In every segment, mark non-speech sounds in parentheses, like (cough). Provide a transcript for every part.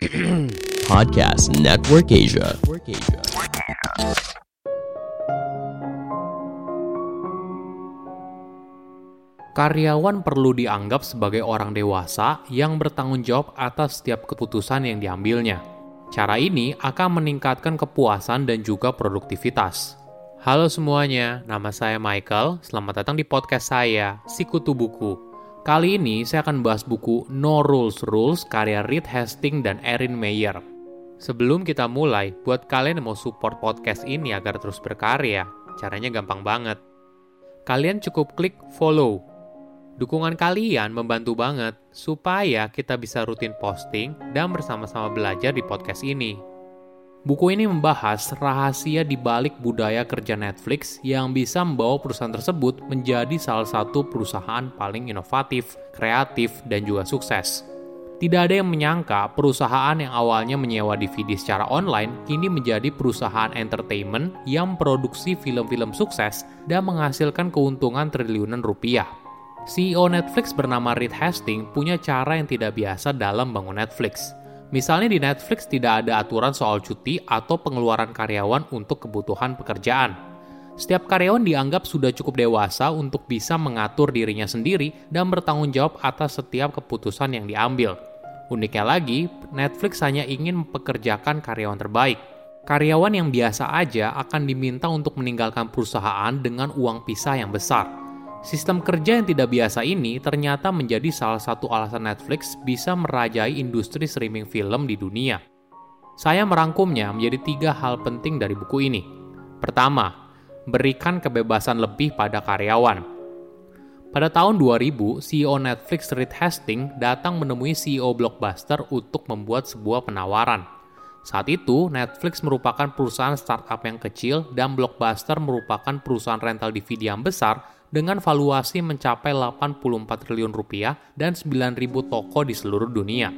(clears throat) Podcast Network Asia. Karyawan perlu dianggap sebagai orang dewasa yang bertanggung jawab atas setiap keputusan yang diambilnya. Cara ini akan meningkatkan kepuasan dan juga produktivitas. Halo semuanya, nama saya Michael. Selamat datang di podcast saya, Sikutu Buku. Kali ini saya akan bahas buku No Rules Rules karya Reed Hastings dan Erin Meyer. Sebelum kita mulai, buat kalian yang mau support podcast ini agar terus berkarya, caranya gampang banget. Kalian cukup klik follow Dukungan kalian membantu banget supaya kita bisa rutin posting dan bersama-sama belajar di podcast ini. Buku ini membahas rahasia di balik budaya kerja Netflix yang bisa membawa perusahaan tersebut menjadi salah satu perusahaan paling inovatif, kreatif, dan juga sukses. Tidak ada yang menyangka perusahaan yang awalnya menyewa DVD secara online kini menjadi perusahaan entertainment yang produksi film-film sukses dan menghasilkan keuntungan triliunan rupiah. CEO Netflix bernama Reed Hastings punya cara yang tidak biasa dalam bangun Netflix. Misalnya di Netflix tidak ada aturan soal cuti atau pengeluaran karyawan untuk kebutuhan pekerjaan. Setiap karyawan dianggap sudah cukup dewasa untuk bisa mengatur dirinya sendiri dan bertanggung jawab atas setiap keputusan yang diambil. Uniknya lagi, Netflix hanya ingin mempekerjakan karyawan terbaik. Karyawan yang biasa aja akan diminta untuk meninggalkan perusahaan dengan uang pisah yang besar. Sistem kerja yang tidak biasa ini ternyata menjadi salah satu alasan Netflix bisa merajai industri streaming film di dunia. Saya merangkumnya menjadi tiga hal penting dari buku ini. Pertama, berikan kebebasan lebih pada karyawan. Pada tahun 2000, CEO Netflix Reed Hastings datang menemui CEO Blockbuster untuk membuat sebuah penawaran. Saat itu, Netflix merupakan perusahaan startup yang kecil dan Blockbuster merupakan perusahaan rental DVD yang besar dengan valuasi mencapai 84 triliun rupiah dan 9.000 toko di seluruh dunia.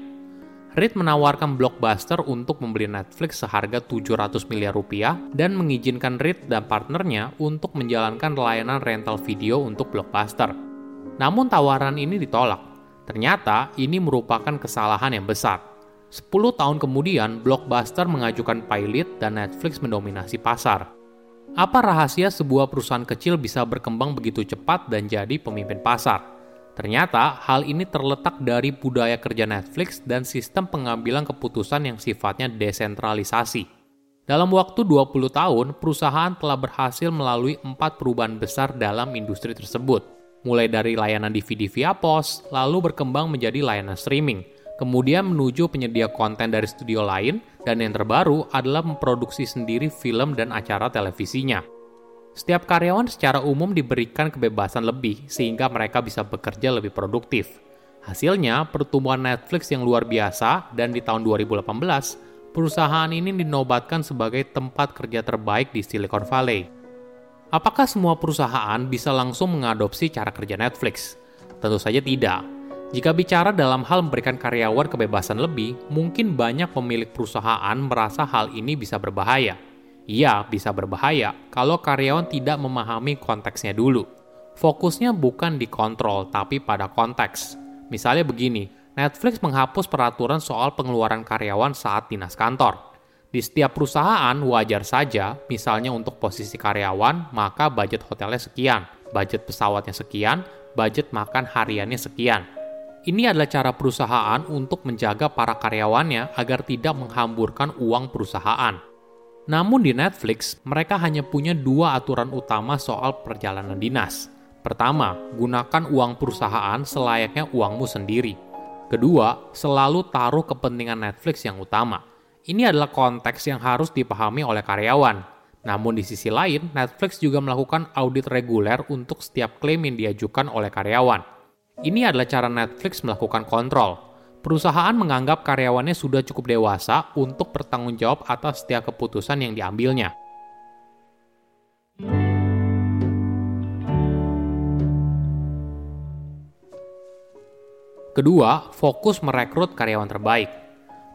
Reed menawarkan Blockbuster untuk membeli Netflix seharga 700 miliar rupiah dan mengizinkan Reed dan partnernya untuk menjalankan layanan rental video untuk Blockbuster. Namun tawaran ini ditolak. Ternyata ini merupakan kesalahan yang besar. 10 tahun kemudian, Blockbuster mengajukan pilot dan Netflix mendominasi pasar. Apa rahasia sebuah perusahaan kecil bisa berkembang begitu cepat dan jadi pemimpin pasar? Ternyata hal ini terletak dari budaya kerja Netflix dan sistem pengambilan keputusan yang sifatnya desentralisasi. Dalam waktu 20 tahun, perusahaan telah berhasil melalui empat perubahan besar dalam industri tersebut. Mulai dari layanan DVD via pos, lalu berkembang menjadi layanan streaming, kemudian menuju penyedia konten dari studio lain, dan yang terbaru adalah memproduksi sendiri film dan acara televisinya. Setiap karyawan secara umum diberikan kebebasan lebih sehingga mereka bisa bekerja lebih produktif. Hasilnya, pertumbuhan Netflix yang luar biasa dan di tahun 2018, perusahaan ini dinobatkan sebagai tempat kerja terbaik di Silicon Valley. Apakah semua perusahaan bisa langsung mengadopsi cara kerja Netflix? Tentu saja tidak jika bicara dalam hal memberikan karyawan kebebasan lebih, mungkin banyak pemilik perusahaan merasa hal ini bisa berbahaya. Iya, bisa berbahaya kalau karyawan tidak memahami konteksnya dulu. Fokusnya bukan di kontrol, tapi pada konteks. Misalnya begini, Netflix menghapus peraturan soal pengeluaran karyawan saat dinas kantor. Di setiap perusahaan wajar saja, misalnya untuk posisi karyawan, maka budget hotelnya sekian, budget pesawatnya sekian, budget makan hariannya sekian ini adalah cara perusahaan untuk menjaga para karyawannya agar tidak menghamburkan uang perusahaan. Namun di Netflix, mereka hanya punya dua aturan utama soal perjalanan dinas. Pertama, gunakan uang perusahaan selayaknya uangmu sendiri. Kedua, selalu taruh kepentingan Netflix yang utama. Ini adalah konteks yang harus dipahami oleh karyawan. Namun di sisi lain, Netflix juga melakukan audit reguler untuk setiap klaim yang diajukan oleh karyawan. Ini adalah cara Netflix melakukan kontrol. Perusahaan menganggap karyawannya sudah cukup dewasa untuk bertanggung jawab atas setiap keputusan yang diambilnya. Kedua, fokus merekrut karyawan terbaik.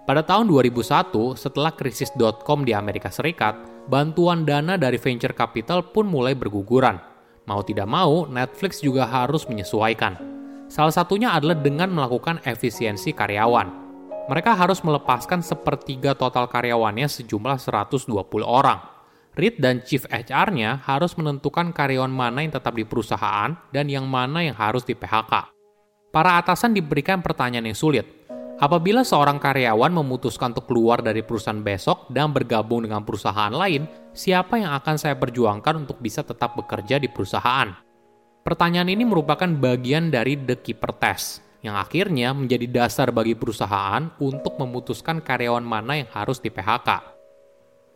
Pada tahun 2001, setelah krisis .com di Amerika Serikat, bantuan dana dari venture capital pun mulai berguguran. Mau tidak mau, Netflix juga harus menyesuaikan. Salah satunya adalah dengan melakukan efisiensi karyawan. mereka harus melepaskan sepertiga total karyawannya sejumlah 120 orang. Reed dan Chief HR-nya harus menentukan karyawan mana yang tetap di perusahaan dan yang mana yang harus di PHK. Para atasan diberikan pertanyaan yang sulit. Apabila seorang karyawan memutuskan untuk keluar dari perusahaan besok dan bergabung dengan perusahaan lain, siapa yang akan saya perjuangkan untuk bisa tetap bekerja di perusahaan? Pertanyaan ini merupakan bagian dari The Keeper Test, yang akhirnya menjadi dasar bagi perusahaan untuk memutuskan karyawan mana yang harus di PHK.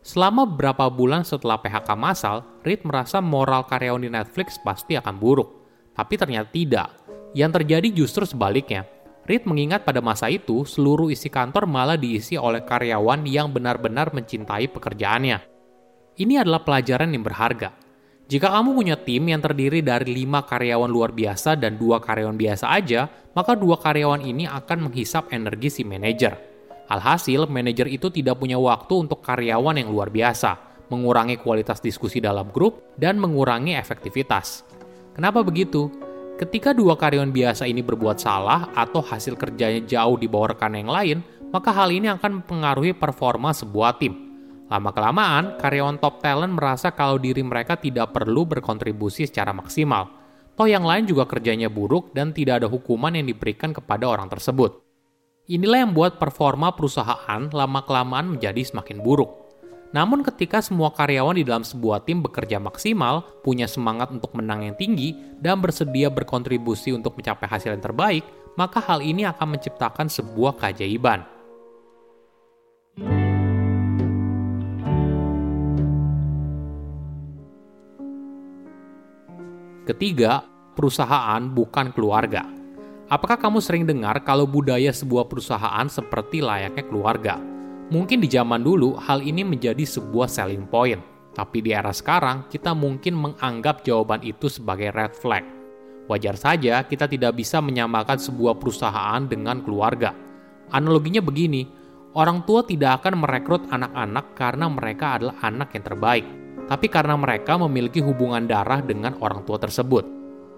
Selama beberapa bulan setelah PHK massal, Reed merasa moral karyawan di Netflix pasti akan buruk. Tapi ternyata tidak. Yang terjadi justru sebaliknya. Reed mengingat pada masa itu, seluruh isi kantor malah diisi oleh karyawan yang benar-benar mencintai pekerjaannya. Ini adalah pelajaran yang berharga. Jika kamu punya tim yang terdiri dari lima karyawan luar biasa dan dua karyawan biasa aja, maka dua karyawan ini akan menghisap energi si manajer. Alhasil, manajer itu tidak punya waktu untuk karyawan yang luar biasa, mengurangi kualitas diskusi dalam grup, dan mengurangi efektivitas. Kenapa begitu? Ketika dua karyawan biasa ini berbuat salah atau hasil kerjanya jauh di bawah rekan yang lain, maka hal ini akan mempengaruhi performa sebuah tim. Lama-kelamaan, karyawan top talent merasa kalau diri mereka tidak perlu berkontribusi secara maksimal. Toh yang lain juga kerjanya buruk dan tidak ada hukuman yang diberikan kepada orang tersebut. Inilah yang membuat performa perusahaan lama-kelamaan menjadi semakin buruk. Namun ketika semua karyawan di dalam sebuah tim bekerja maksimal, punya semangat untuk menang yang tinggi, dan bersedia berkontribusi untuk mencapai hasil yang terbaik, maka hal ini akan menciptakan sebuah keajaiban. Ketiga, perusahaan bukan keluarga. Apakah kamu sering dengar kalau budaya sebuah perusahaan seperti layaknya keluarga? Mungkin di zaman dulu hal ini menjadi sebuah selling point, tapi di era sekarang kita mungkin menganggap jawaban itu sebagai red flag. Wajar saja kita tidak bisa menyamakan sebuah perusahaan dengan keluarga. Analoginya begini, orang tua tidak akan merekrut anak-anak karena mereka adalah anak yang terbaik, tapi karena mereka memiliki hubungan darah dengan orang tua tersebut.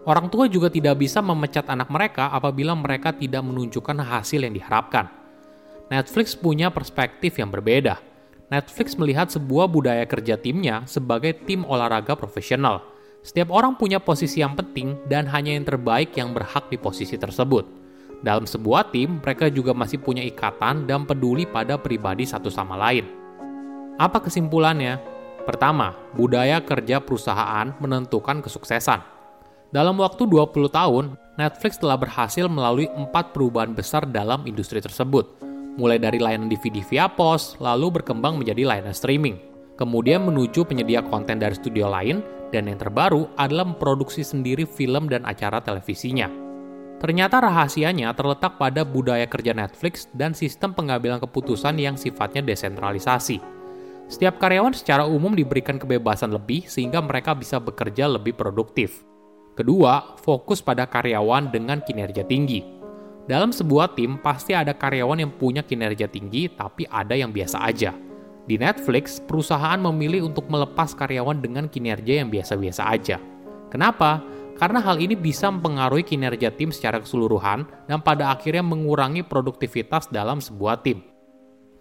Orang tua juga tidak bisa memecat anak mereka apabila mereka tidak menunjukkan hasil yang diharapkan. Netflix punya perspektif yang berbeda. Netflix melihat sebuah budaya kerja timnya sebagai tim olahraga profesional. Setiap orang punya posisi yang penting dan hanya yang terbaik yang berhak di posisi tersebut. Dalam sebuah tim, mereka juga masih punya ikatan dan peduli pada pribadi satu sama lain. Apa kesimpulannya? Pertama, budaya kerja perusahaan menentukan kesuksesan. Dalam waktu 20 tahun, Netflix telah berhasil melalui empat perubahan besar dalam industri tersebut, mulai dari layanan DVD via pos, lalu berkembang menjadi layanan streaming, kemudian menuju penyedia konten dari studio lain, dan yang terbaru adalah memproduksi sendiri film dan acara televisinya. Ternyata rahasianya terletak pada budaya kerja Netflix dan sistem pengambilan keputusan yang sifatnya desentralisasi. Setiap karyawan secara umum diberikan kebebasan lebih sehingga mereka bisa bekerja lebih produktif. Kedua, fokus pada karyawan dengan kinerja tinggi. Dalam sebuah tim, pasti ada karyawan yang punya kinerja tinggi, tapi ada yang biasa aja. Di Netflix, perusahaan memilih untuk melepas karyawan dengan kinerja yang biasa-biasa aja. Kenapa? Karena hal ini bisa mempengaruhi kinerja tim secara keseluruhan dan pada akhirnya mengurangi produktivitas dalam sebuah tim.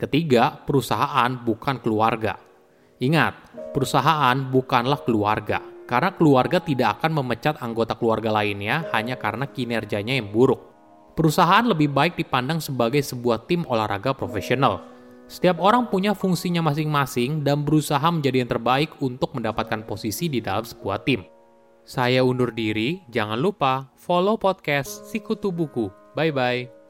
Ketiga, perusahaan bukan keluarga. Ingat, perusahaan bukanlah keluarga karena keluarga tidak akan memecat anggota keluarga lainnya hanya karena kinerjanya yang buruk. Perusahaan lebih baik dipandang sebagai sebuah tim olahraga profesional. Setiap orang punya fungsinya masing-masing dan berusaha menjadi yang terbaik untuk mendapatkan posisi di dalam sebuah tim. Saya undur diri, jangan lupa follow podcast Sikutu Buku. Bye-bye.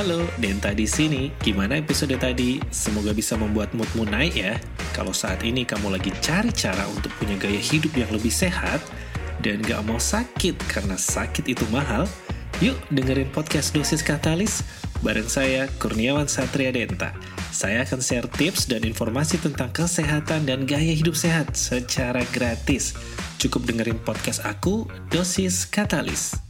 Halo, Denta di sini. Gimana episode tadi? Semoga bisa membuat moodmu naik ya. Kalau saat ini kamu lagi cari cara untuk punya gaya hidup yang lebih sehat dan gak mau sakit karena sakit itu mahal, yuk dengerin podcast Dosis Katalis bareng saya, Kurniawan Satria Denta. Saya akan share tips dan informasi tentang kesehatan dan gaya hidup sehat secara gratis. Cukup dengerin podcast aku, Dosis Katalis.